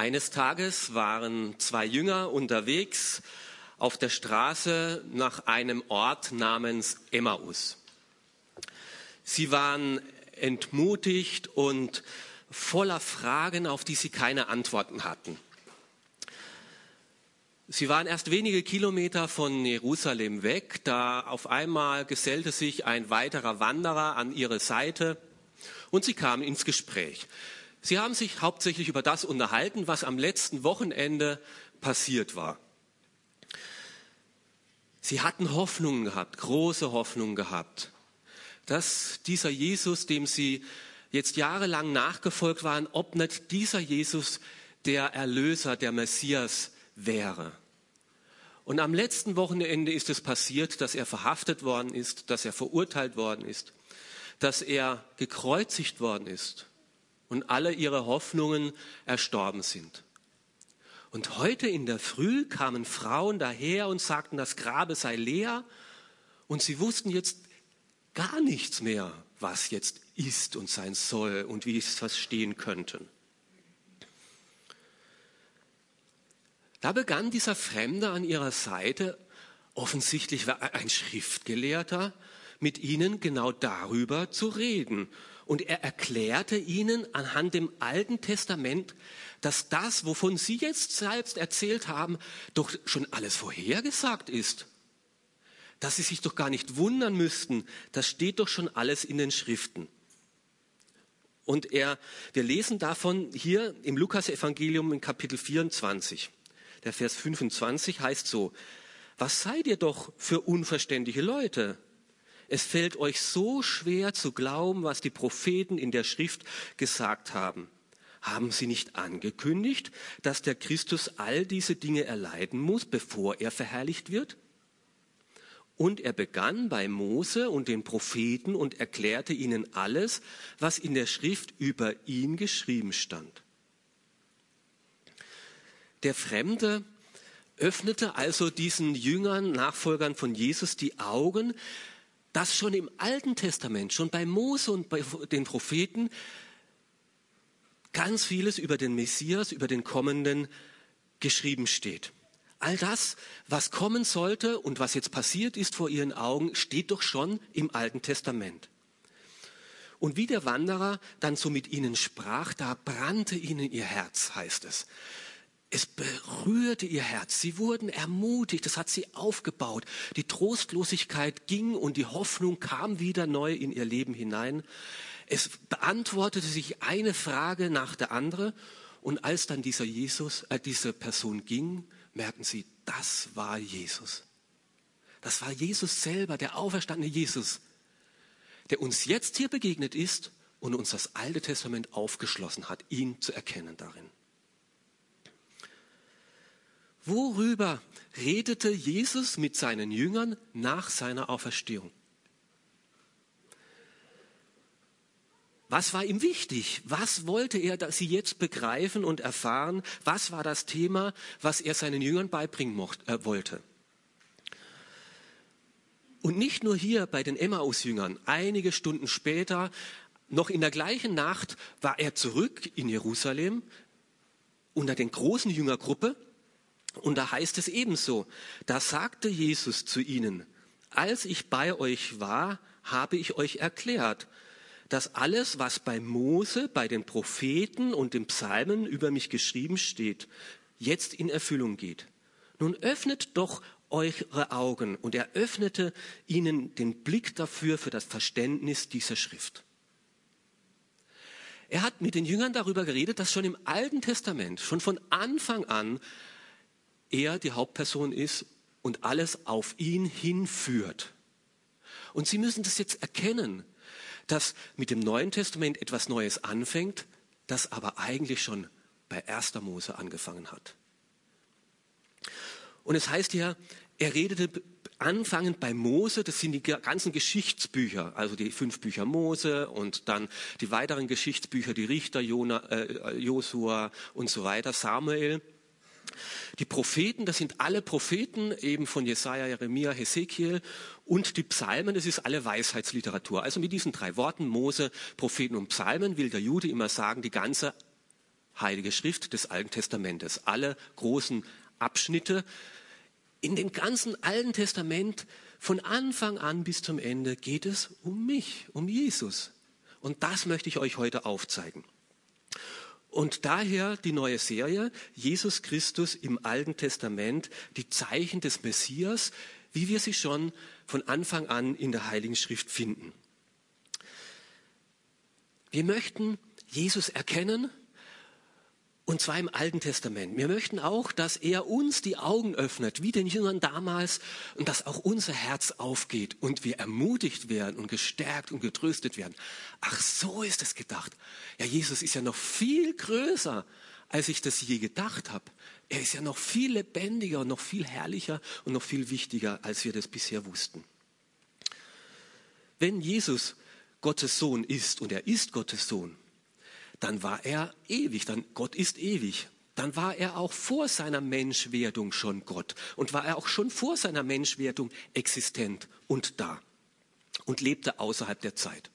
Eines Tages waren zwei Jünger unterwegs auf der Straße nach einem Ort namens Emmaus. Sie waren entmutigt und voller Fragen, auf die sie keine Antworten hatten. Sie waren erst wenige Kilometer von Jerusalem weg, da auf einmal gesellte sich ein weiterer Wanderer an ihre Seite und sie kamen ins Gespräch. Sie haben sich hauptsächlich über das unterhalten, was am letzten Wochenende passiert war. Sie hatten Hoffnungen gehabt, große Hoffnungen gehabt, dass dieser Jesus, dem sie jetzt jahrelang nachgefolgt waren, ob nicht dieser Jesus der Erlöser, der Messias wäre. Und am letzten Wochenende ist es passiert, dass er verhaftet worden ist, dass er verurteilt worden ist, dass er gekreuzigt worden ist und alle ihre Hoffnungen erstorben sind. Und heute in der Früh kamen Frauen daher und sagten, das Grabe sei leer und sie wussten jetzt gar nichts mehr, was jetzt ist und sein soll und wie sie es verstehen könnten. Da begann dieser Fremde an ihrer Seite, offensichtlich ein Schriftgelehrter, mit ihnen genau darüber zu reden. Und er erklärte ihnen anhand dem Alten Testament, dass das, wovon sie jetzt selbst erzählt haben, doch schon alles vorhergesagt ist. Dass sie sich doch gar nicht wundern müssten. Das steht doch schon alles in den Schriften. Und er, wir lesen davon hier im Lukas-Evangelium in Kapitel 24 der Vers 25 heißt so, was seid ihr doch für unverständige Leute? Es fällt euch so schwer zu glauben, was die Propheten in der Schrift gesagt haben. Haben sie nicht angekündigt, dass der Christus all diese Dinge erleiden muss, bevor er verherrlicht wird? Und er begann bei Mose und den Propheten und erklärte ihnen alles, was in der Schrift über ihn geschrieben stand. Der Fremde öffnete also diesen Jüngern, Nachfolgern von Jesus die Augen, dass schon im Alten Testament, schon bei Mose und bei den Propheten, ganz vieles über den Messias, über den Kommenden geschrieben steht. All das, was kommen sollte und was jetzt passiert ist vor ihren Augen, steht doch schon im Alten Testament. Und wie der Wanderer dann so mit ihnen sprach, da brannte ihnen ihr Herz, heißt es. Es berührte ihr Herz. Sie wurden ermutigt. Es hat sie aufgebaut. Die Trostlosigkeit ging und die Hoffnung kam wieder neu in ihr Leben hinein. Es beantwortete sich eine Frage nach der anderen. Und als dann dieser Jesus, äh, diese Person ging, merken sie, das war Jesus. Das war Jesus selber, der auferstandene Jesus, der uns jetzt hier begegnet ist und uns das Alte Testament aufgeschlossen hat, ihn zu erkennen darin. Worüber redete Jesus mit seinen Jüngern nach seiner Auferstehung? Was war ihm wichtig? Was wollte er, dass sie jetzt begreifen und erfahren? Was war das Thema, was er seinen Jüngern beibringen mochte, äh, wollte? Und nicht nur hier bei den Emmaus-Jüngern. Einige Stunden später, noch in der gleichen Nacht, war er zurück in Jerusalem unter den großen Jüngergruppe und da heißt es ebenso, da sagte Jesus zu ihnen, als ich bei euch war, habe ich euch erklärt, dass alles, was bei Mose, bei den Propheten und den Psalmen über mich geschrieben steht, jetzt in Erfüllung geht. Nun öffnet doch eure Augen. Und er öffnete ihnen den Blick dafür, für das Verständnis dieser Schrift. Er hat mit den Jüngern darüber geredet, dass schon im Alten Testament, schon von Anfang an, er die Hauptperson ist und alles auf ihn hinführt. Und Sie müssen das jetzt erkennen, dass mit dem Neuen Testament etwas Neues anfängt, das aber eigentlich schon bei 1. Mose angefangen hat. Und es heißt ja, er redete anfangend bei Mose, das sind die ganzen Geschichtsbücher, also die fünf Bücher Mose und dann die weiteren Geschichtsbücher, die Richter, Jona, äh, Josua und so weiter, Samuel. Die Propheten, das sind alle Propheten, eben von Jesaja, Jeremia, Hesekiel und die Psalmen, das ist alle Weisheitsliteratur. Also mit diesen drei Worten, Mose, Propheten und Psalmen, will der Jude immer sagen, die ganze Heilige Schrift des Alten Testamentes. Alle großen Abschnitte. In dem ganzen Alten Testament von Anfang an bis zum Ende geht es um mich, um Jesus. Und das möchte ich euch heute aufzeigen. Und daher die neue Serie, Jesus Christus im Alten Testament, die Zeichen des Messias, wie wir sie schon von Anfang an in der Heiligen Schrift finden. Wir möchten Jesus erkennen, und zwar im Alten Testament. Wir möchten auch, dass er uns die Augen öffnet, wie den Jüngern damals, und dass auch unser Herz aufgeht und wir ermutigt werden und gestärkt und getröstet werden. Ach, so ist es gedacht. Ja, Jesus ist ja noch viel größer, als ich das je gedacht habe. Er ist ja noch viel lebendiger, noch viel herrlicher und noch viel wichtiger, als wir das bisher wussten. Wenn Jesus Gottes Sohn ist und er ist Gottes Sohn, dann war er ewig, dann Gott ist ewig. Dann war er auch vor seiner Menschwerdung schon Gott und war er auch schon vor seiner Menschwerdung existent und da und lebte außerhalb der Zeit.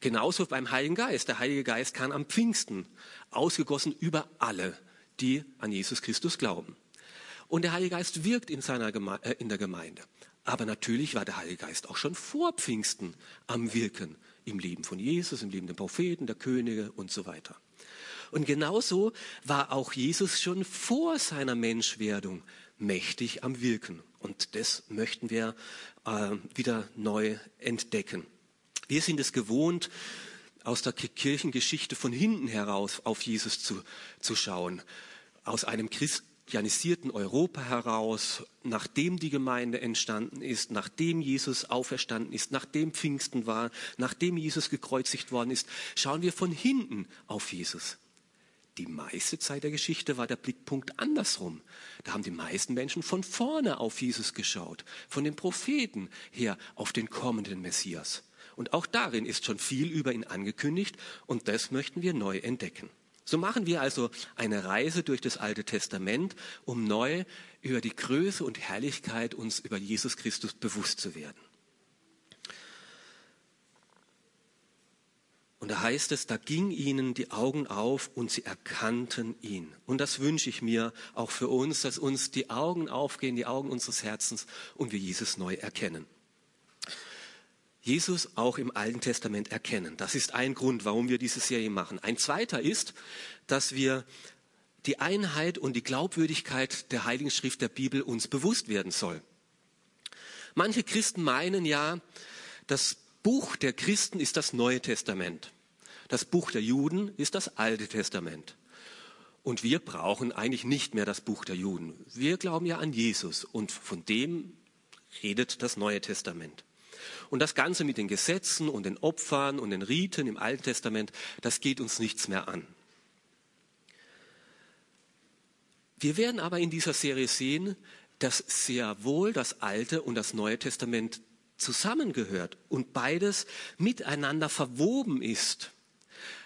Genauso beim Heiligen Geist. Der Heilige Geist kam am Pfingsten, ausgegossen über alle, die an Jesus Christus glauben. Und der Heilige Geist wirkt in, seiner Geme äh, in der Gemeinde. Aber natürlich war der Heilige Geist auch schon vor Pfingsten am Wirken im Leben von Jesus, im Leben der Propheten, der Könige und so weiter. Und genauso war auch Jesus schon vor seiner Menschwerdung mächtig am Wirken. Und das möchten wir äh, wieder neu entdecken. Wir sind es gewohnt, aus der Kirchengeschichte von hinten heraus auf Jesus zu, zu schauen. Aus einem Christ, christianisierten Europa heraus, nachdem die Gemeinde entstanden ist, nachdem Jesus auferstanden ist, nachdem Pfingsten war, nachdem Jesus gekreuzigt worden ist, schauen wir von hinten auf Jesus. Die meiste Zeit der Geschichte war der Blickpunkt andersrum. Da haben die meisten Menschen von vorne auf Jesus geschaut, von den Propheten her auf den kommenden Messias. Und auch darin ist schon viel über ihn angekündigt und das möchten wir neu entdecken. So machen wir also eine Reise durch das Alte Testament, um neu über die Größe und Herrlichkeit uns über Jesus Christus bewusst zu werden. Und da heißt es, da ging ihnen die Augen auf und sie erkannten ihn. Und das wünsche ich mir auch für uns, dass uns die Augen aufgehen, die Augen unseres Herzens und wir Jesus neu erkennen. Jesus auch im Alten Testament erkennen. Das ist ein Grund, warum wir diese Serie machen. Ein zweiter ist, dass wir die Einheit und die Glaubwürdigkeit der Heiligen Schrift der Bibel uns bewusst werden soll. Manche Christen meinen ja, das Buch der Christen ist das Neue Testament. Das Buch der Juden ist das Alte Testament. Und wir brauchen eigentlich nicht mehr das Buch der Juden. Wir glauben ja an Jesus und von dem redet das Neue Testament. Und das Ganze mit den Gesetzen und den Opfern und den Riten im Alten Testament, das geht uns nichts mehr an. Wir werden aber in dieser Serie sehen, dass sehr wohl das Alte und das Neue Testament zusammengehört und beides miteinander verwoben ist.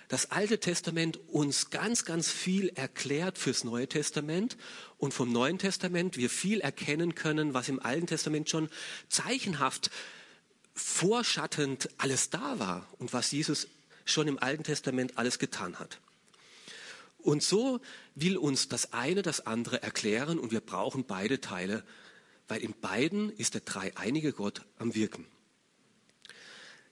Das Alte Testament uns ganz, ganz viel erklärt fürs Neue Testament und vom Neuen Testament wir viel erkennen können, was im Alten Testament schon zeichenhaft vorschattend alles da war und was Jesus schon im Alten Testament alles getan hat. Und so will uns das eine das andere erklären und wir brauchen beide Teile, weil in beiden ist der dreieinige Gott am Wirken.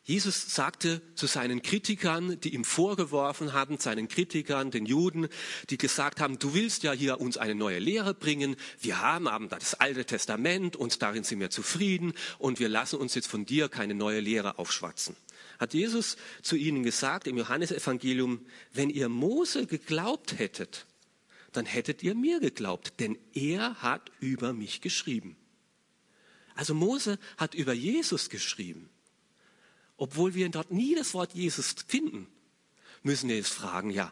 Jesus sagte zu seinen Kritikern, die ihm vorgeworfen hatten, seinen Kritikern, den Juden, die gesagt haben, du willst ja hier uns eine neue Lehre bringen, wir haben aber das Alte Testament und darin sind wir zufrieden und wir lassen uns jetzt von dir keine neue Lehre aufschwatzen. Hat Jesus zu ihnen gesagt im Johannesevangelium, wenn ihr Mose geglaubt hättet, dann hättet ihr mir geglaubt, denn er hat über mich geschrieben. Also Mose hat über Jesus geschrieben obwohl wir dort nie das Wort Jesus finden, müssen wir jetzt fragen, ja,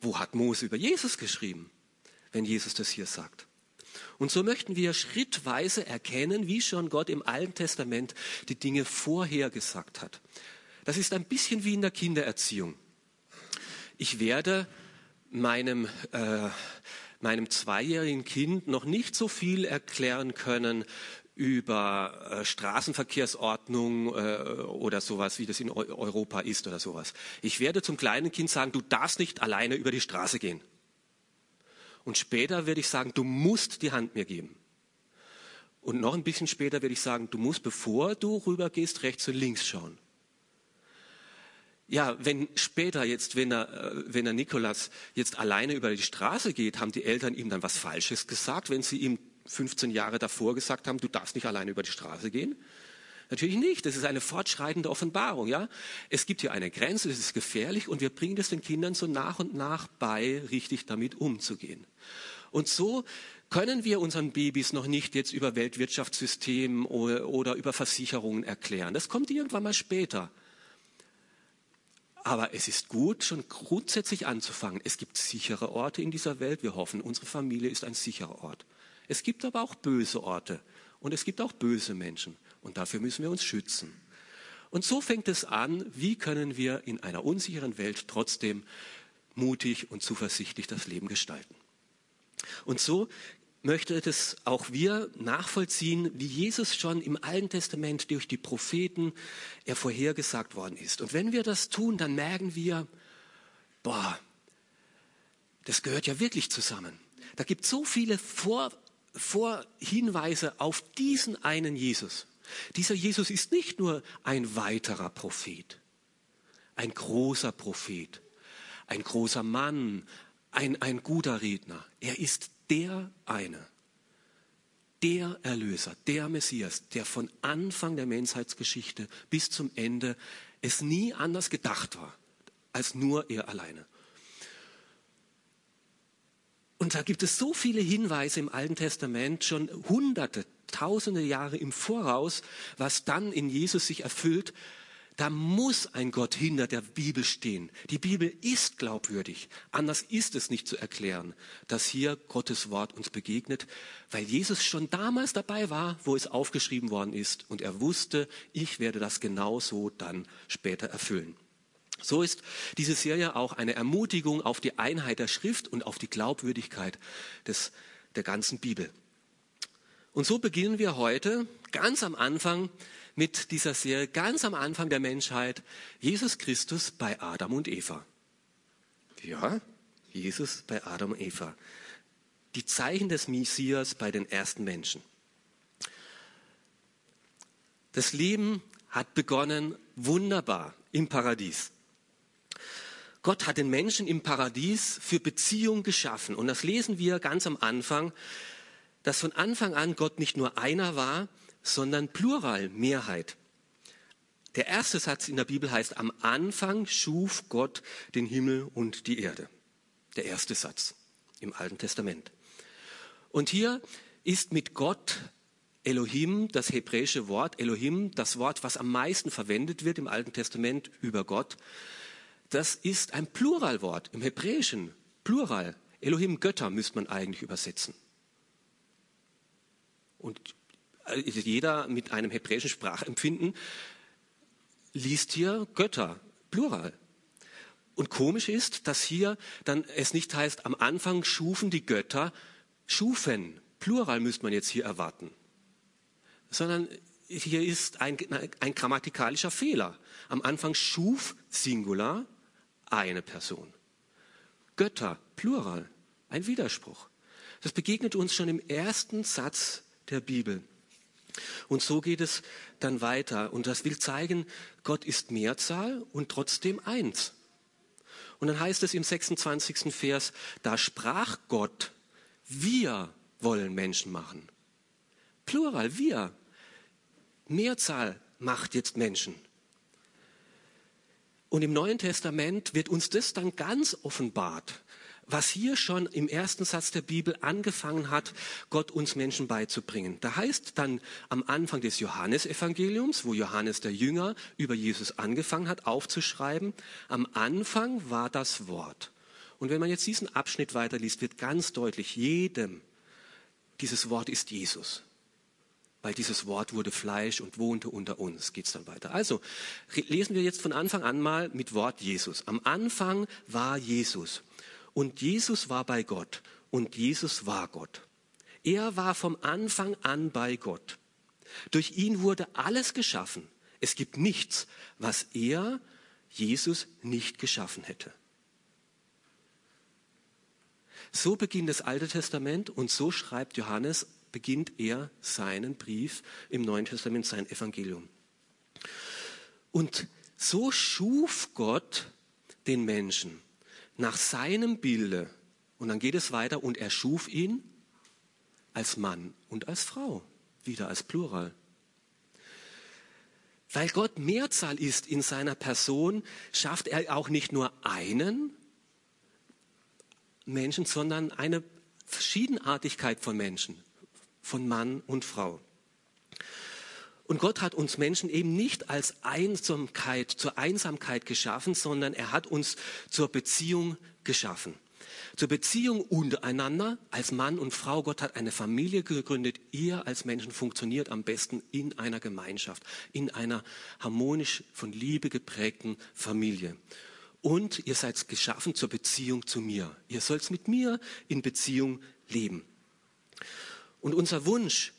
wo hat Mose über Jesus geschrieben, wenn Jesus das hier sagt? Und so möchten wir schrittweise erkennen, wie schon Gott im Alten Testament die Dinge vorhergesagt hat. Das ist ein bisschen wie in der Kindererziehung. Ich werde meinem, äh, meinem zweijährigen Kind noch nicht so viel erklären können über äh, Straßenverkehrsordnung äh, oder sowas, wie das in Europa ist oder sowas. Ich werde zum kleinen Kind sagen, du darfst nicht alleine über die Straße gehen. Und später werde ich sagen, du musst die Hand mir geben. Und noch ein bisschen später werde ich sagen, du musst, bevor du rübergehst, rechts und links schauen. Ja, wenn später jetzt, wenn er, äh, wenn er Nikolas jetzt alleine über die Straße geht, haben die Eltern ihm dann was Falsches gesagt, wenn sie ihm 15 Jahre davor gesagt haben, du darfst nicht alleine über die Straße gehen? Natürlich nicht. Das ist eine fortschreitende Offenbarung, ja. Es gibt hier eine Grenze, es ist gefährlich und wir bringen es den Kindern so nach und nach bei, richtig damit umzugehen. Und so können wir unseren Babys noch nicht jetzt über Weltwirtschaftssystem oder, oder über Versicherungen erklären. Das kommt irgendwann mal später. Aber es ist gut, schon grundsätzlich anzufangen. Es gibt sichere Orte in dieser Welt. Wir hoffen, unsere Familie ist ein sicherer Ort. Es gibt aber auch böse Orte und es gibt auch böse Menschen und dafür müssen wir uns schützen. Und so fängt es an, wie können wir in einer unsicheren Welt trotzdem mutig und zuversichtlich das Leben gestalten. Und so möchte es auch wir nachvollziehen, wie Jesus schon im Alten Testament durch die Propheten er vorhergesagt worden ist. Und wenn wir das tun, dann merken wir, boah, das gehört ja wirklich zusammen. Da gibt es so viele Vor Vorhinweise auf diesen einen Jesus. Dieser Jesus ist nicht nur ein weiterer Prophet, ein großer Prophet, ein großer Mann, ein, ein guter Redner. Er ist der eine, der Erlöser, der Messias, der von Anfang der Menschheitsgeschichte bis zum Ende es nie anders gedacht war, als nur er alleine. Und da gibt es so viele Hinweise im Alten Testament, schon hunderte, tausende Jahre im Voraus, was dann in Jesus sich erfüllt. Da muss ein Gott hinter der Bibel stehen. Die Bibel ist glaubwürdig. Anders ist es nicht zu erklären, dass hier Gottes Wort uns begegnet, weil Jesus schon damals dabei war, wo es aufgeschrieben worden ist. Und er wusste, ich werde das genauso dann später erfüllen. So ist diese Serie auch eine Ermutigung auf die Einheit der Schrift und auf die Glaubwürdigkeit des, der ganzen Bibel. Und so beginnen wir heute ganz am Anfang mit dieser Serie, ganz am Anfang der Menschheit, Jesus Christus bei Adam und Eva. Ja, Jesus bei Adam und Eva. Die Zeichen des Messias bei den ersten Menschen. Das Leben hat begonnen wunderbar im Paradies. Gott hat den Menschen im Paradies für Beziehung geschaffen. Und das lesen wir ganz am Anfang, dass von Anfang an Gott nicht nur einer war, sondern Plural, Mehrheit. Der erste Satz in der Bibel heißt, am Anfang schuf Gott den Himmel und die Erde. Der erste Satz im Alten Testament. Und hier ist mit Gott Elohim, das hebräische Wort Elohim, das Wort, was am meisten verwendet wird im Alten Testament über Gott das ist ein Pluralwort im Hebräischen. Plural. Elohim Götter müsste man eigentlich übersetzen. Und äh, jeder mit einem hebräischen Sprachempfinden liest hier Götter, Plural. Und komisch ist, dass hier dann es nicht heißt, am Anfang schufen die Götter, schufen, Plural müsste man jetzt hier erwarten, sondern hier ist ein, ein grammatikalischer Fehler. Am Anfang schuf Singular, eine Person. Götter, Plural, ein Widerspruch. Das begegnet uns schon im ersten Satz der Bibel. Und so geht es dann weiter. Und das will zeigen, Gott ist Mehrzahl und trotzdem eins. Und dann heißt es im 26. Vers, da sprach Gott, wir wollen Menschen machen. Plural, wir. Mehrzahl macht jetzt Menschen. Und im Neuen Testament wird uns das dann ganz offenbart, was hier schon im ersten Satz der Bibel angefangen hat, Gott uns Menschen beizubringen. Da heißt dann am Anfang des Johannesevangeliums, wo Johannes der Jünger über Jesus angefangen hat aufzuschreiben, am Anfang war das Wort. Und wenn man jetzt diesen Abschnitt weiterliest, wird ganz deutlich, jedem dieses Wort ist Jesus weil dieses Wort wurde Fleisch und wohnte unter uns, geht es dann weiter. Also lesen wir jetzt von Anfang an mal mit Wort Jesus. Am Anfang war Jesus und Jesus war bei Gott und Jesus war Gott. Er war vom Anfang an bei Gott. Durch ihn wurde alles geschaffen. Es gibt nichts, was er, Jesus, nicht geschaffen hätte. So beginnt das Alte Testament und so schreibt Johannes, beginnt er seinen Brief im Neuen Testament, sein Evangelium. Und so schuf Gott den Menschen nach seinem Bilde. Und dann geht es weiter und er schuf ihn als Mann und als Frau, wieder als Plural. Weil Gott Mehrzahl ist in seiner Person, schafft er auch nicht nur einen Menschen, sondern eine Verschiedenartigkeit von Menschen, von Mann und Frau. Und Gott hat uns Menschen eben nicht als Einsamkeit, zur Einsamkeit geschaffen, sondern er hat uns zur Beziehung geschaffen. Zur Beziehung untereinander als Mann und Frau. Gott hat eine Familie gegründet. Ihr als Menschen funktioniert am besten in einer Gemeinschaft, in einer harmonisch von Liebe geprägten Familie. Und ihr seid geschaffen zur Beziehung zu mir. Ihr sollt mit mir in Beziehung leben. Und unser Wunsch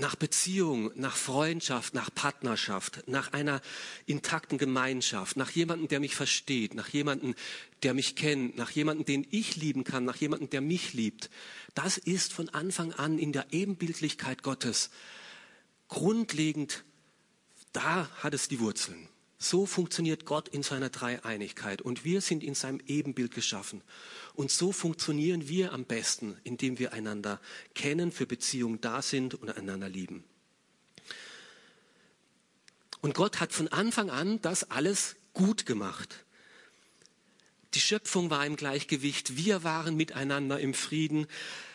nach Beziehung, nach Freundschaft, nach Partnerschaft, nach einer intakten Gemeinschaft, nach jemandem, der mich versteht, nach jemandem, der mich kennt, nach jemandem, den ich lieben kann, nach jemandem, der mich liebt. Das ist von Anfang an in der Ebenbildlichkeit Gottes grundlegend, da hat es die Wurzeln. So funktioniert Gott in seiner Dreieinigkeit und wir sind in seinem Ebenbild geschaffen. Und so funktionieren wir am besten, indem wir einander kennen, für Beziehungen da sind und einander lieben. Und Gott hat von Anfang an das alles gut gemacht. Die Schöpfung war im Gleichgewicht, wir waren miteinander im Frieden,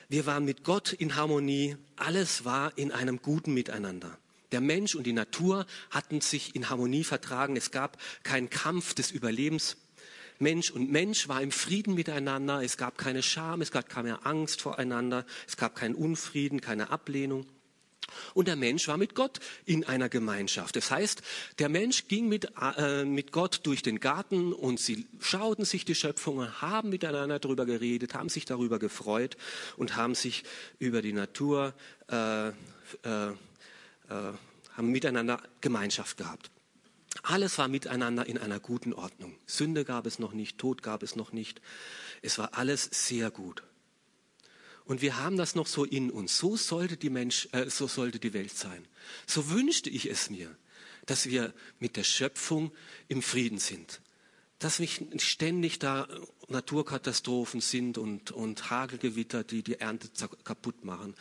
wir waren mit Gott in Harmonie, alles war in einem guten Miteinander. Der Mensch und die Natur hatten sich in Harmonie vertragen. Es gab keinen Kampf des Überlebens. Mensch und Mensch war im Frieden miteinander. Es gab keine Scham, es gab keine Angst voreinander. Es gab keinen Unfrieden, keine Ablehnung. Und der Mensch war mit Gott in einer Gemeinschaft. Das heißt, der Mensch ging mit, äh, mit Gott durch den Garten und sie schauten sich die Schöpfungen, haben miteinander darüber geredet, haben sich darüber gefreut und haben sich über die Natur äh, äh, haben miteinander Gemeinschaft gehabt. Alles war miteinander in einer guten Ordnung. Sünde gab es noch nicht, Tod gab es noch nicht. Es war alles sehr gut. Und wir haben das noch so in uns. So sollte die Mensch, äh, so sollte die Welt sein. So wünschte ich es mir, dass wir mit der Schöpfung im Frieden sind. Dass nicht ständig da Naturkatastrophen sind und, und Hagelgewitter, die die Ernte kaputt machen,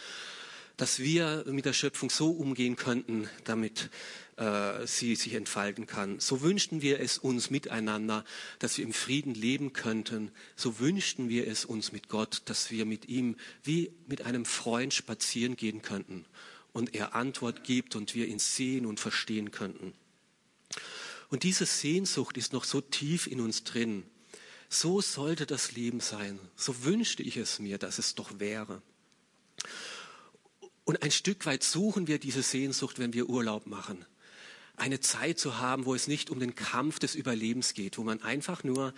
dass wir mit der Schöpfung so umgehen könnten, damit äh, sie sich entfalten kann. So wünschten wir es uns miteinander, dass wir im Frieden leben könnten. So wünschten wir es uns mit Gott, dass wir mit ihm wie mit einem Freund spazieren gehen könnten und er Antwort gibt und wir ihn sehen und verstehen könnten. Und diese Sehnsucht ist noch so tief in uns drin. So sollte das Leben sein. So wünschte ich es mir, dass es doch wäre. Und ein Stück weit suchen wir diese Sehnsucht, wenn wir Urlaub machen. Eine Zeit zu haben, wo es nicht um den Kampf des Überlebens geht, wo man einfach nur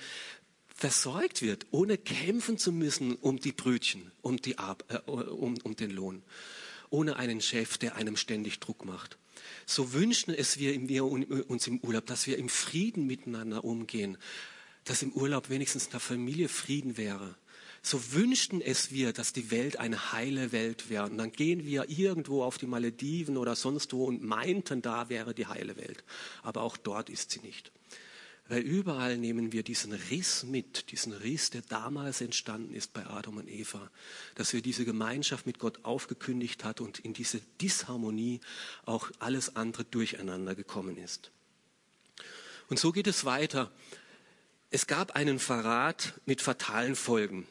versorgt wird, ohne kämpfen zu müssen um die Brötchen, um, die Ar äh, um, um den Lohn, ohne einen Chef, der einem ständig Druck macht. So wünschen es wir, wir uns im Urlaub, dass wir im Frieden miteinander umgehen, dass im Urlaub wenigstens in der Familie Frieden wäre, so wünschten es wir, dass die Welt eine heile Welt wäre. Und dann gehen wir irgendwo auf die Malediven oder sonst wo und meinten, da wäre die heile Welt. Aber auch dort ist sie nicht. Weil überall nehmen wir diesen Riss mit, diesen Riss, der damals entstanden ist bei Adam und Eva, dass wir diese Gemeinschaft mit Gott aufgekündigt hat und in diese Disharmonie auch alles andere durcheinander gekommen ist. Und so geht es weiter. Es gab einen Verrat mit fatalen Folgen.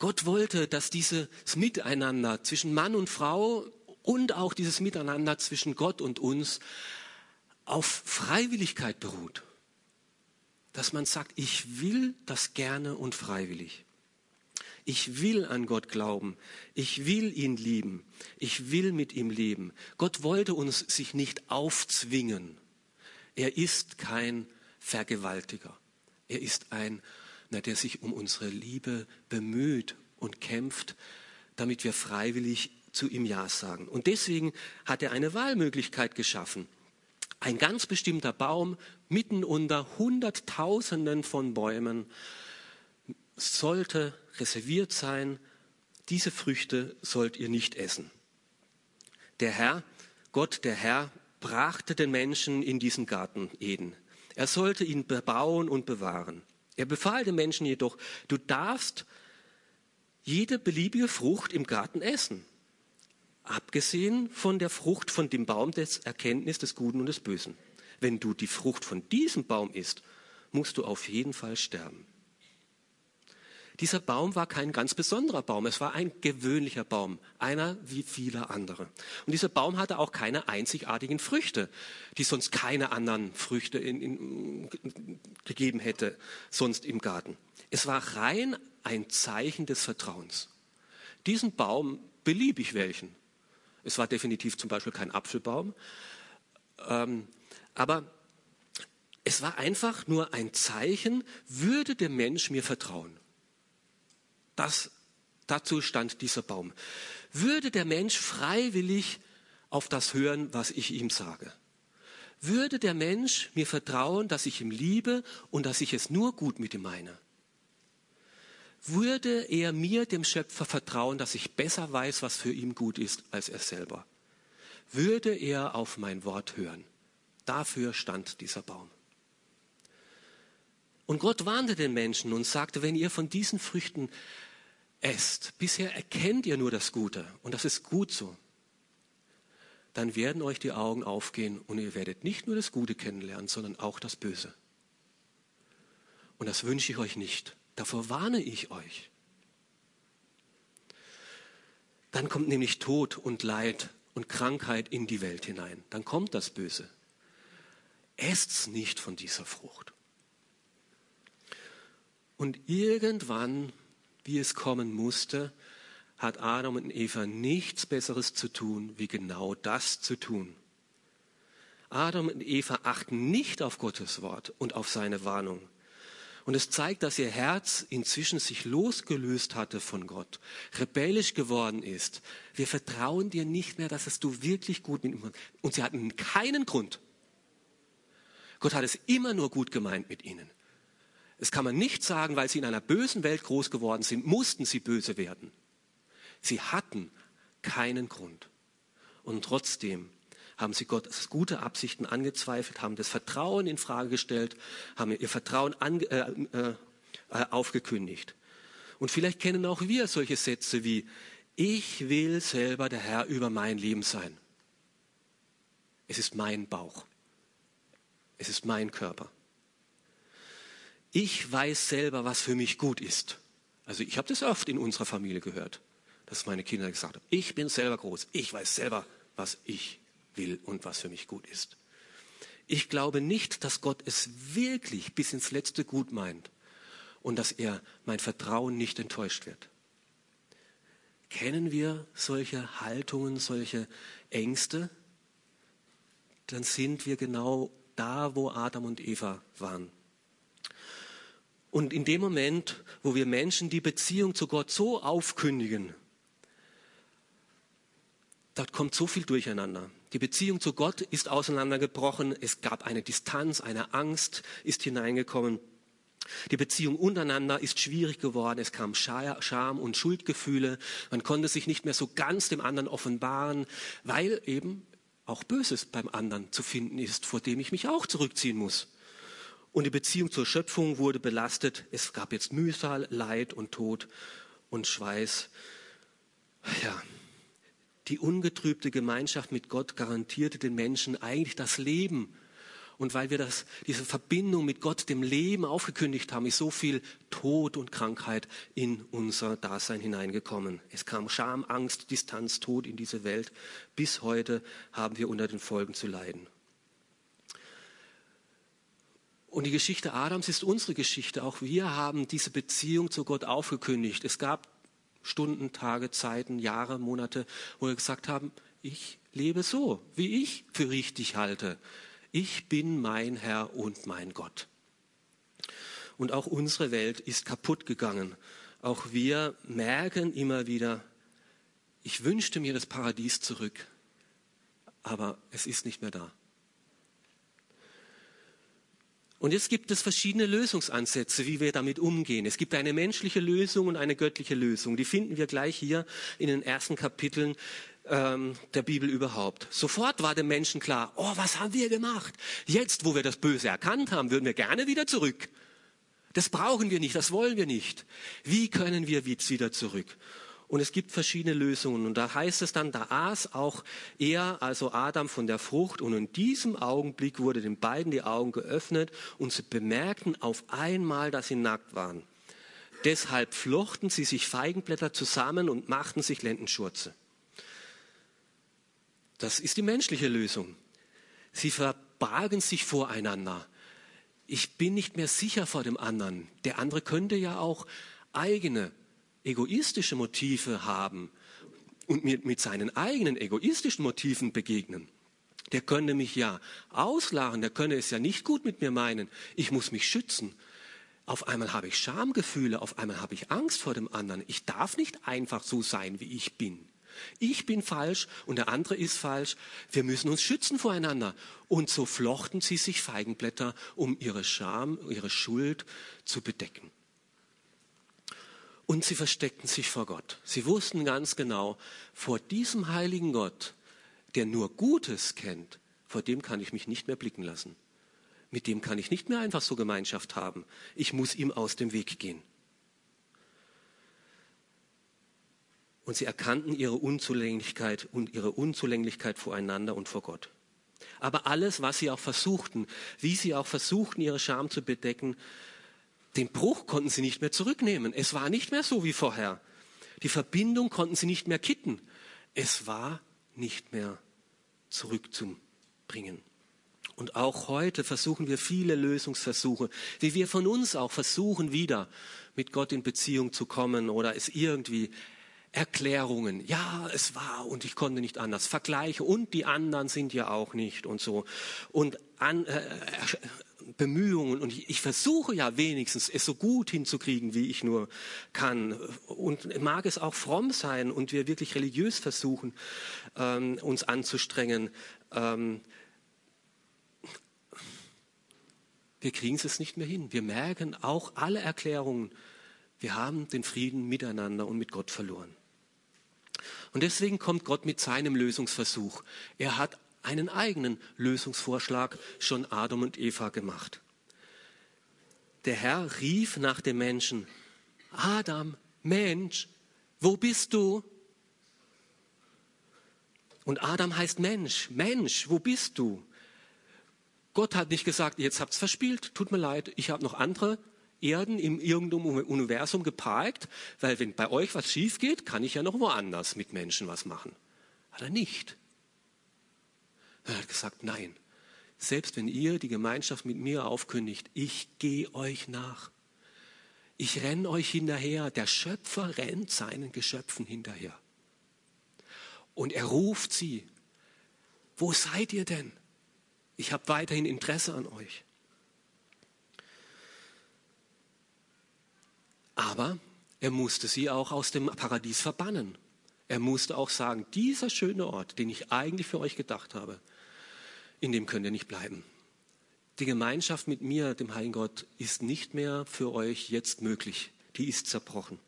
Gott wollte, dass dieses Miteinander zwischen Mann und Frau und auch dieses Miteinander zwischen Gott und uns auf Freiwilligkeit beruht. Dass man sagt, ich will das gerne und freiwillig. Ich will an Gott glauben. Ich will ihn lieben. Ich will mit ihm leben. Gott wollte uns sich nicht aufzwingen. Er ist kein Vergewaltiger. Er ist ein na, der sich um unsere Liebe bemüht und kämpft, damit wir freiwillig zu ihm Ja sagen. Und deswegen hat er eine Wahlmöglichkeit geschaffen. Ein ganz bestimmter Baum mitten unter Hunderttausenden von Bäumen sollte reserviert sein. Diese Früchte sollt ihr nicht essen. Der Herr, Gott, der Herr, brachte den Menschen in diesen Garten Eden. Er sollte ihn bebauen und bewahren. Er befahl den Menschen jedoch, du darfst jede beliebige Frucht im Garten essen, abgesehen von der Frucht von dem Baum des Erkenntnis des Guten und des Bösen. Wenn du die Frucht von diesem Baum isst, musst du auf jeden Fall sterben. Dieser Baum war kein ganz besonderer Baum, es war ein gewöhnlicher Baum, einer wie viele andere. Und dieser Baum hatte auch keine einzigartigen Früchte, die sonst keine anderen Früchte in, in, gegeben hätte, sonst im Garten. Es war rein ein Zeichen des Vertrauens. Diesen Baum beliebig welchen. Es war definitiv zum Beispiel kein Apfelbaum, ähm, aber es war einfach nur ein Zeichen, würde der Mensch mir vertrauen. Das, dazu stand dieser Baum. Würde der Mensch freiwillig auf das hören, was ich ihm sage? Würde der Mensch mir vertrauen, dass ich ihm liebe und dass ich es nur gut mit ihm meine? Würde er mir, dem Schöpfer, vertrauen, dass ich besser weiß, was für ihn gut ist, als er selber? Würde er auf mein Wort hören? Dafür stand dieser Baum. Und Gott warnte den Menschen und sagte, wenn ihr von diesen Früchten esst, bisher erkennt ihr nur das Gute und das ist gut so, dann werden euch die Augen aufgehen und ihr werdet nicht nur das Gute kennenlernen, sondern auch das Böse. Und das wünsche ich euch nicht. Davor warne ich euch. Dann kommt nämlich Tod und Leid und Krankheit in die Welt hinein. Dann kommt das Böse. Esst's nicht von dieser Frucht. Und irgendwann wie es kommen musste, hat Adam und Eva nichts Besseres zu tun, wie genau das zu tun. Adam und Eva achten nicht auf Gottes Wort und auf seine Warnung. Und es zeigt, dass ihr Herz inzwischen sich losgelöst hatte von Gott, rebellisch geworden ist. Wir vertrauen dir nicht mehr, dass es du wirklich gut mit ihm Und sie hatten keinen Grund. Gott hat es immer nur gut gemeint mit ihnen. Das kann man nicht sagen, weil sie in einer bösen Welt groß geworden sind, mussten sie böse werden. Sie hatten keinen Grund. Und trotzdem haben sie Gottes gute Absichten angezweifelt, haben das Vertrauen in Frage gestellt, haben ihr Vertrauen an, äh, äh, äh, aufgekündigt. Und vielleicht kennen auch wir solche Sätze wie, ich will selber der Herr über mein Leben sein. Es ist mein Bauch. Es ist mein Körper ich weiß selber, was für mich gut ist. Also ich habe das oft in unserer Familie gehört, dass meine Kinder gesagt haben, ich bin selber groß, ich weiß selber, was ich will und was für mich gut ist. Ich glaube nicht, dass Gott es wirklich bis ins letzte gut meint und dass er mein Vertrauen nicht enttäuscht wird. Kennen wir solche Haltungen, solche Ängste? Dann sind wir genau da, wo Adam und Eva waren. Und in dem Moment, wo wir Menschen die Beziehung zu Gott so aufkündigen, dort kommt so viel durcheinander. Die Beziehung zu Gott ist auseinandergebrochen. Es gab eine Distanz, eine Angst ist hineingekommen. Die Beziehung untereinander ist schwierig geworden. Es kam Scham und Schuldgefühle. Man konnte sich nicht mehr so ganz dem anderen offenbaren, weil eben auch Böses beim anderen zu finden ist, vor dem ich mich auch zurückziehen muss. Und die Beziehung zur Schöpfung wurde belastet. Es gab jetzt Mühsal, Leid und Tod und Schweiß. Ja, die ungetrübte Gemeinschaft mit Gott garantierte den Menschen eigentlich das Leben. Und weil wir das, diese Verbindung mit Gott, dem Leben aufgekündigt haben, ist so viel Tod und Krankheit in unser Dasein hineingekommen. Es kam Scham, Angst, Distanz, Tod in diese Welt. Bis heute haben wir unter den Folgen zu leiden. Und die Geschichte Adams ist unsere Geschichte. Auch wir haben diese Beziehung zu Gott aufgekündigt. Es gab Stunden, Tage, Zeiten, Jahre, Monate, wo wir gesagt haben, ich lebe so, wie ich für richtig halte. Ich bin mein Herr und mein Gott. Und auch unsere Welt ist kaputt gegangen. Auch wir merken immer wieder, Ich wünschte mir das Paradies zurück, aber es ist nicht mehr da. Und jetzt gibt es verschiedene Lösungsansätze, wie wir damit umgehen. Es gibt eine menschliche Lösung und eine göttliche Lösung. Die finden wir gleich hier in den ersten Kapiteln ähm, der Bibel überhaupt. Sofort war dem Menschen klar, oh, was haben wir gemacht? Jetzt, wo wir das Böse erkannt haben, würden wir gerne wieder zurück. Das brauchen wir nicht, das wollen wir nicht. Wie können wir wieder zurück? Und es gibt verschiedene Lösungen. Und da heißt es dann, da aß auch er, also Adam, von der Frucht. Und in diesem Augenblick wurde den beiden die Augen geöffnet und sie bemerkten auf einmal, dass sie nackt waren. Deshalb flochten sie sich Feigenblätter zusammen und machten sich Lendenschurze. Das ist die menschliche Lösung. Sie verbargen sich voreinander. Ich bin nicht mehr sicher vor dem anderen. Der andere könnte ja auch eigene egoistische Motive haben und mir mit seinen eigenen egoistischen Motiven begegnen, der könnte mich ja auslachen, der könne es ja nicht gut mit mir meinen. Ich muss mich schützen. Auf einmal habe ich Schamgefühle, auf einmal habe ich Angst vor dem anderen. Ich darf nicht einfach so sein, wie ich bin. Ich bin falsch und der andere ist falsch. Wir müssen uns schützen voreinander. Und so flochten sie sich Feigenblätter, um ihre Scham, ihre Schuld zu bedecken. Und sie versteckten sich vor Gott. Sie wussten ganz genau, vor diesem heiligen Gott, der nur Gutes kennt, vor dem kann ich mich nicht mehr blicken lassen. Mit dem kann ich nicht mehr einfach so Gemeinschaft haben. Ich muss ihm aus dem Weg gehen. Und sie erkannten ihre Unzulänglichkeit und ihre Unzulänglichkeit voreinander und vor Gott. Aber alles, was sie auch versuchten, wie sie auch versuchten, ihre Scham zu bedecken, den Bruch konnten sie nicht mehr zurücknehmen. Es war nicht mehr so wie vorher. Die Verbindung konnten sie nicht mehr kitten. Es war nicht mehr zurückzubringen. Und auch heute versuchen wir viele Lösungsversuche, wie wir von uns auch versuchen, wieder mit Gott in Beziehung zu kommen oder es irgendwie Erklärungen. Ja, es war und ich konnte nicht anders. Vergleiche und die anderen sind ja auch nicht und so. Und an, äh, Bemühungen und ich, ich, versuche ja wenigstens es so gut hinzukriegen, wie ich nur kann. Und mag es auch fromm sein und wir wirklich religiös versuchen, ähm, uns anzustrengen. Ähm, wir kriegen es nicht mehr hin. Wir merken auch alle Erklärungen, wir haben den Frieden miteinander und mit Gott verloren. Und deswegen kommt Gott mit seinem Lösungsversuch. Er hat einen eigenen Lösungsvorschlag schon Adam und Eva gemacht. Der Herr rief nach dem Menschen, Adam, Mensch, wo bist du? Und Adam heißt Mensch, Mensch, wo bist du? Gott hat nicht gesagt, jetzt habt's verspielt, tut mir leid, ich habe noch andere Erden im irgendeinem Universum geparkt, weil wenn bei euch was schief geht, kann ich ja noch woanders mit Menschen was machen. Hat er nicht. Er hat gesagt, nein, selbst wenn ihr die Gemeinschaft mit mir aufkündigt, ich gehe euch nach. Ich renne euch hinterher. Der Schöpfer rennt seinen Geschöpfen hinterher. Und er ruft sie. Wo seid ihr denn? Ich habe weiterhin Interesse an euch. Aber er musste sie auch aus dem Paradies verbannen. Er musste auch sagen, dieser schöne Ort, den ich eigentlich für euch gedacht habe, in dem könnt ihr nicht bleiben. Die Gemeinschaft mit mir, dem Heiligen Gott, ist nicht mehr für euch jetzt möglich. Die ist zerbrochen.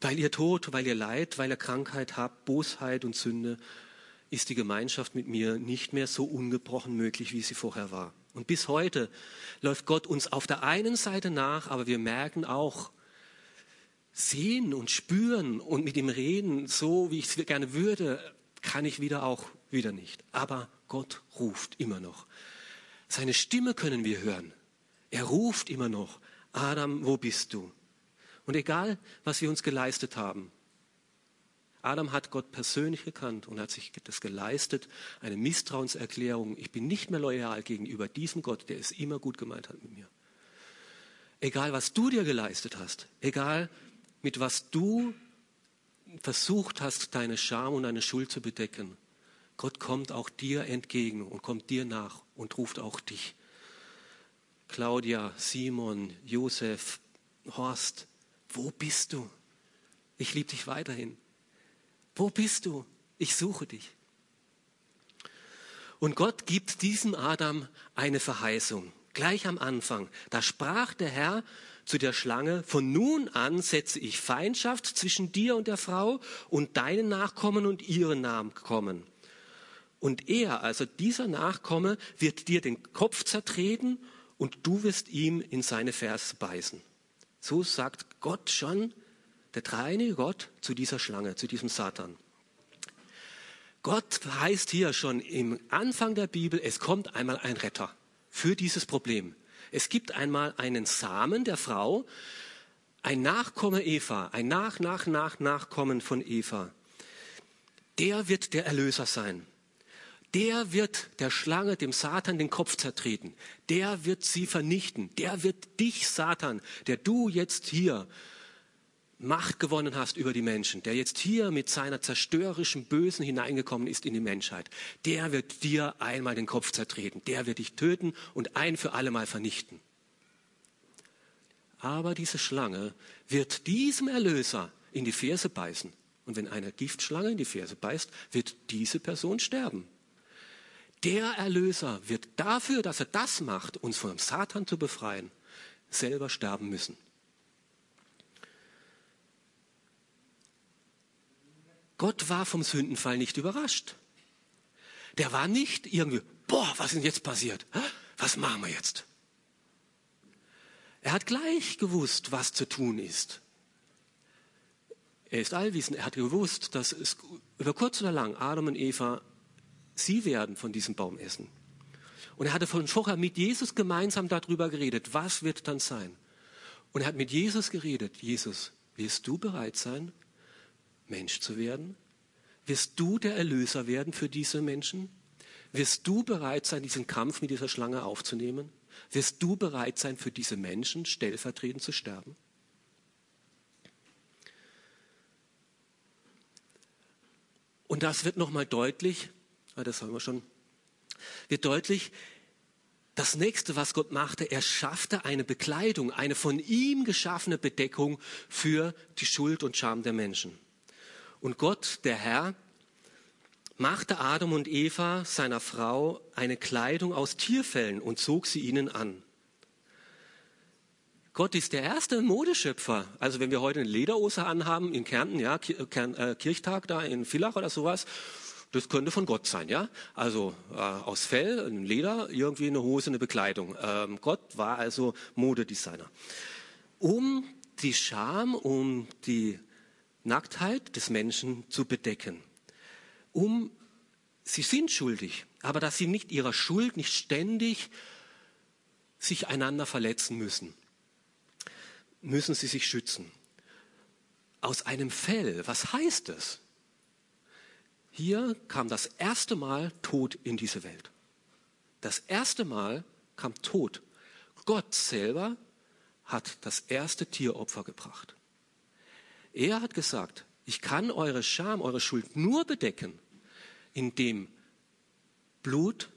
Weil ihr Tod, weil ihr Leid, weil ihr Krankheit habt, Bosheit und Sünde, ist die Gemeinschaft mit mir nicht mehr so ungebrochen möglich, wie sie vorher war. Und bis heute läuft Gott uns auf der einen Seite nach, aber wir merken auch, sehen und spüren und mit ihm reden, so wie ich es gerne würde, kann ich wieder auch wieder nicht. Aber Gott ruft immer noch. Seine Stimme können wir hören. Er ruft immer noch, Adam, wo bist du? Und egal, was wir uns geleistet haben, Adam hat Gott persönlich gekannt und hat sich das geleistet, eine Misstrauenserklärung. Ich bin nicht mehr loyal gegenüber diesem Gott, der es immer gut gemeint hat mit mir. Egal, was du dir geleistet hast, egal, mit was du versucht hast, deine Scham und deine Schuld zu bedecken, Gott kommt auch dir entgegen und kommt dir nach und ruft auch dich. Claudia, Simon, Josef, Horst, wo bist du? Ich liebe dich weiterhin. Wo bist du? Ich suche dich. Und Gott gibt diesem Adam eine Verheißung. Gleich am Anfang. Da sprach der Herr zu der Schlange, von nun an setze ich Feindschaft zwischen dir und der Frau und deinen Nachkommen und ihren Nachkommen. Und er, also dieser Nachkomme, wird dir den Kopf zertreten und du wirst ihm in seine Ferse beißen. So sagt Gott schon, der dreieinige Gott, zu dieser Schlange, zu diesem Satan. Gott heißt hier schon im Anfang der Bibel, es kommt einmal ein Retter für dieses Problem. Es gibt einmal einen Samen der Frau, ein Nachkomme Eva, ein Nach, Nach, Nach, Nachkommen von Eva. Der wird der Erlöser sein. Der wird der Schlange, dem Satan, den Kopf zertreten. Der wird sie vernichten. Der wird dich, Satan, der du jetzt hier Macht gewonnen hast über die Menschen, der jetzt hier mit seiner zerstörerischen Bösen hineingekommen ist in die Menschheit, der wird dir einmal den Kopf zertreten, der wird dich töten und ein für alle Mal vernichten. Aber diese Schlange wird diesem Erlöser in die Ferse beißen. Und wenn eine Giftschlange in die Ferse beißt, wird diese Person sterben. Der Erlöser wird dafür, dass er das macht, uns vom Satan zu befreien, selber sterben müssen. Gott war vom Sündenfall nicht überrascht. Der war nicht irgendwie, boah, was ist denn jetzt passiert? Was machen wir jetzt? Er hat gleich gewusst, was zu tun ist. Er ist allwissend. Er hat gewusst, dass es über kurz oder lang Adam und Eva, sie werden von diesem Baum essen. Und er hatte von vorher mit Jesus gemeinsam darüber geredet, was wird dann sein. Und er hat mit Jesus geredet. Jesus, wirst du bereit sein, Mensch zu werden? Wirst du der Erlöser werden für diese Menschen? Wirst du bereit sein, diesen Kampf mit dieser Schlange aufzunehmen? Wirst du bereit sein, für diese Menschen stellvertretend zu sterben? Und das wird nochmal deutlich, ah, das haben wir schon, wird deutlich, das nächste, was Gott machte, er schaffte eine Bekleidung, eine von ihm geschaffene Bedeckung für die Schuld und Scham der Menschen. Und Gott, der Herr, machte Adam und Eva, seiner Frau, eine Kleidung aus Tierfellen und zog sie ihnen an. Gott ist der erste Modeschöpfer. Also wenn wir heute eine Lederhose anhaben in Kärnten, ja, äh, Kirchtag da in Villach oder sowas, das könnte von Gott sein, ja. Also äh, aus Fell, ein Leder, irgendwie eine Hose, eine Bekleidung. Ähm, Gott war also Modedesigner. Um die Scham, um die Nacktheit des Menschen zu bedecken. Um, sie sind schuldig, aber dass sie nicht ihrer Schuld nicht ständig sich einander verletzen müssen, müssen sie sich schützen. Aus einem Fell, was heißt es? Hier kam das erste Mal Tod in diese Welt. Das erste Mal kam Tod. Gott selber hat das erste Tieropfer gebracht. Er hat gesagt, ich kann eure Scham, eure Schuld nur bedecken, indem Blut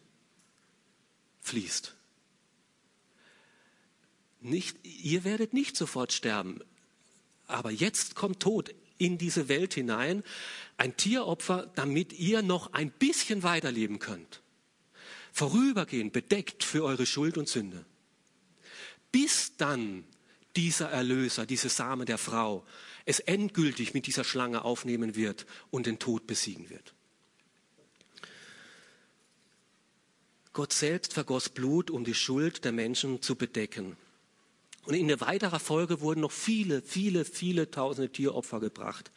fließt. Nicht, ihr werdet nicht sofort sterben, aber jetzt kommt Tod in diese Welt hinein, ein Tieropfer, damit ihr noch ein bisschen weiterleben könnt. Vorübergehend bedeckt für eure Schuld und Sünde. Bis dann dieser Erlöser, diese Same der Frau, es endgültig mit dieser Schlange aufnehmen wird und den Tod besiegen wird. Gott selbst vergoss Blut, um die Schuld der Menschen zu bedecken. Und in der weiterer Folge wurden noch viele, viele, viele tausende Tieropfer gebracht,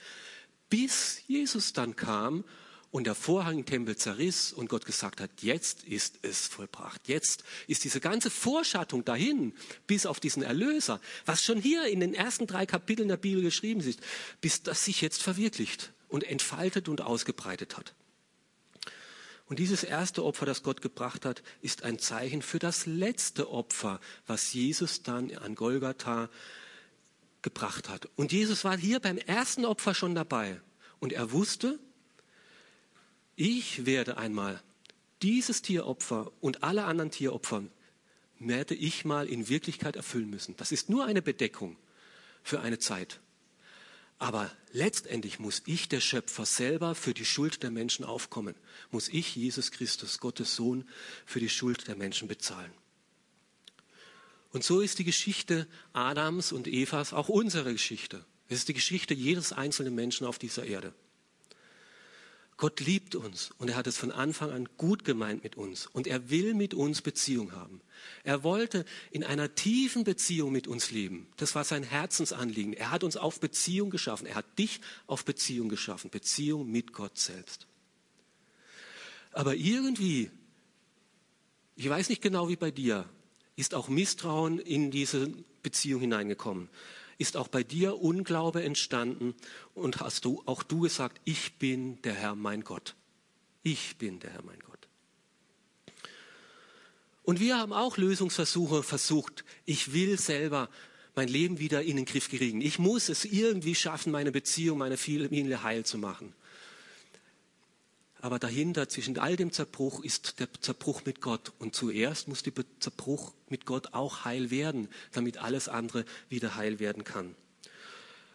bis Jesus dann kam und der Vorhang im Tempel zerriss und Gott gesagt hat, jetzt ist es vollbracht. Jetzt ist diese ganze Vorschattung dahin, bis auf diesen Erlöser, was schon hier in den ersten drei Kapiteln der Bibel geschrieben ist, bis das sich jetzt verwirklicht und entfaltet und ausgebreitet hat. Und dieses erste Opfer, das Gott gebracht hat, ist ein Zeichen für das letzte Opfer, was Jesus dann an Golgatha gebracht hat. Und Jesus war hier beim ersten Opfer schon dabei. Und er wusste, ich werde einmal dieses Tieropfer und alle anderen Tieropfer werde ich mal in Wirklichkeit erfüllen müssen. Das ist nur eine Bedeckung für eine Zeit. Aber letztendlich muss ich, der Schöpfer, selber für die Schuld der Menschen aufkommen. Muss ich, Jesus Christus, Gottes Sohn, für die Schuld der Menschen bezahlen. Und so ist die Geschichte Adams und Evas auch unsere Geschichte. Es ist die Geschichte jedes einzelnen Menschen auf dieser Erde. Gott liebt uns und er hat es von Anfang an gut gemeint mit uns und er will mit uns Beziehung haben. Er wollte in einer tiefen Beziehung mit uns leben. Das war sein Herzensanliegen. Er hat uns auf Beziehung geschaffen. Er hat dich auf Beziehung geschaffen. Beziehung mit Gott selbst. Aber irgendwie, ich weiß nicht genau wie bei dir, ist auch Misstrauen in diese Beziehung hineingekommen ist auch bei dir Unglaube entstanden und hast du auch du gesagt, ich bin der Herr mein Gott. Ich bin der Herr mein Gott. Und wir haben auch Lösungsversuche versucht. Ich will selber mein Leben wieder in den Griff kriegen. Ich muss es irgendwie schaffen, meine Beziehung, meine Familie heil zu machen. Aber dahinter, zwischen all dem Zerbruch, ist der Zerbruch mit Gott. Und zuerst muss der Zerbruch mit Gott auch heil werden, damit alles andere wieder heil werden kann.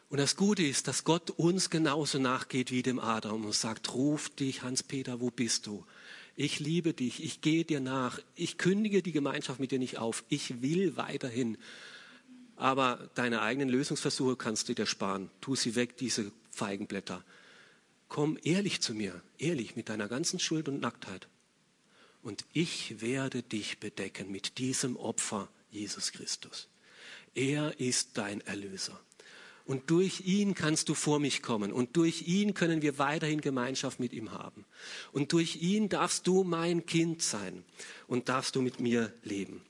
Und das Gute ist, dass Gott uns genauso nachgeht wie dem Adam und sagt, ruf dich, Hans-Peter, wo bist du? Ich liebe dich, ich gehe dir nach, ich kündige die Gemeinschaft mit dir nicht auf, ich will weiterhin. Aber deine eigenen Lösungsversuche kannst du dir sparen. Tu sie weg, diese Feigenblätter komm ehrlich zu mir, ehrlich mit deiner ganzen Schuld und Nacktheit. Und ich werde dich bedecken mit diesem Opfer, Jesus Christus. Er ist dein Erlöser. Und durch ihn kannst du vor mich kommen. Und durch ihn können wir weiterhin Gemeinschaft mit ihm haben. Und durch ihn darfst du mein Kind sein und darfst du mit mir leben.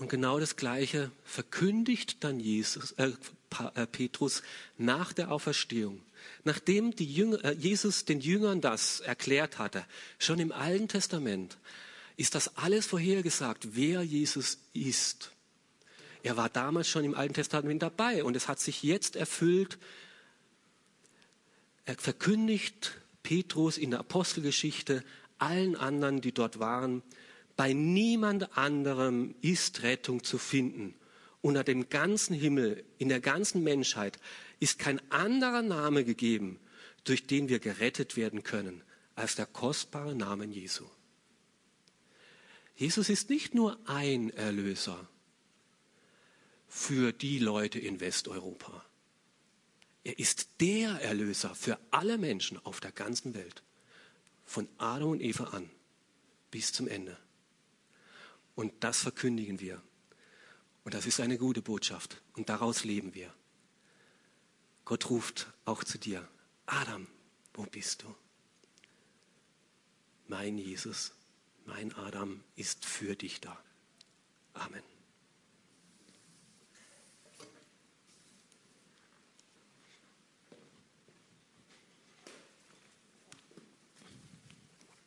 Und genau das Gleiche verkündigt dann Jesus, äh, äh, Petrus nach der Auferstehung. Nachdem Jünger, äh, Jesus den Jüngern das erklärt hatte, schon im Alten Testament, ist das alles vorhergesagt, wer Jesus ist. Er war damals schon im Alten Testament dabei und es hat sich jetzt erfüllt. Er verkündigt Petrus in der Apostelgeschichte allen anderen, die dort waren, bei niemand anderem ist Rettung zu finden. Unter dem ganzen Himmel, in der ganzen Menschheit ist kein anderer Name gegeben, durch den wir gerettet werden können, als der kostbare Name Jesu. Jesus ist nicht nur ein Erlöser für die Leute in Westeuropa. Er ist der Erlöser für alle Menschen auf der ganzen Welt, von Adam und Eva an bis zum Ende. Und das verkündigen wir. Und das ist eine gute Botschaft. Und daraus leben wir. Gott ruft auch zu dir. Adam, wo bist du? Mein Jesus, mein Adam ist für dich da. Amen.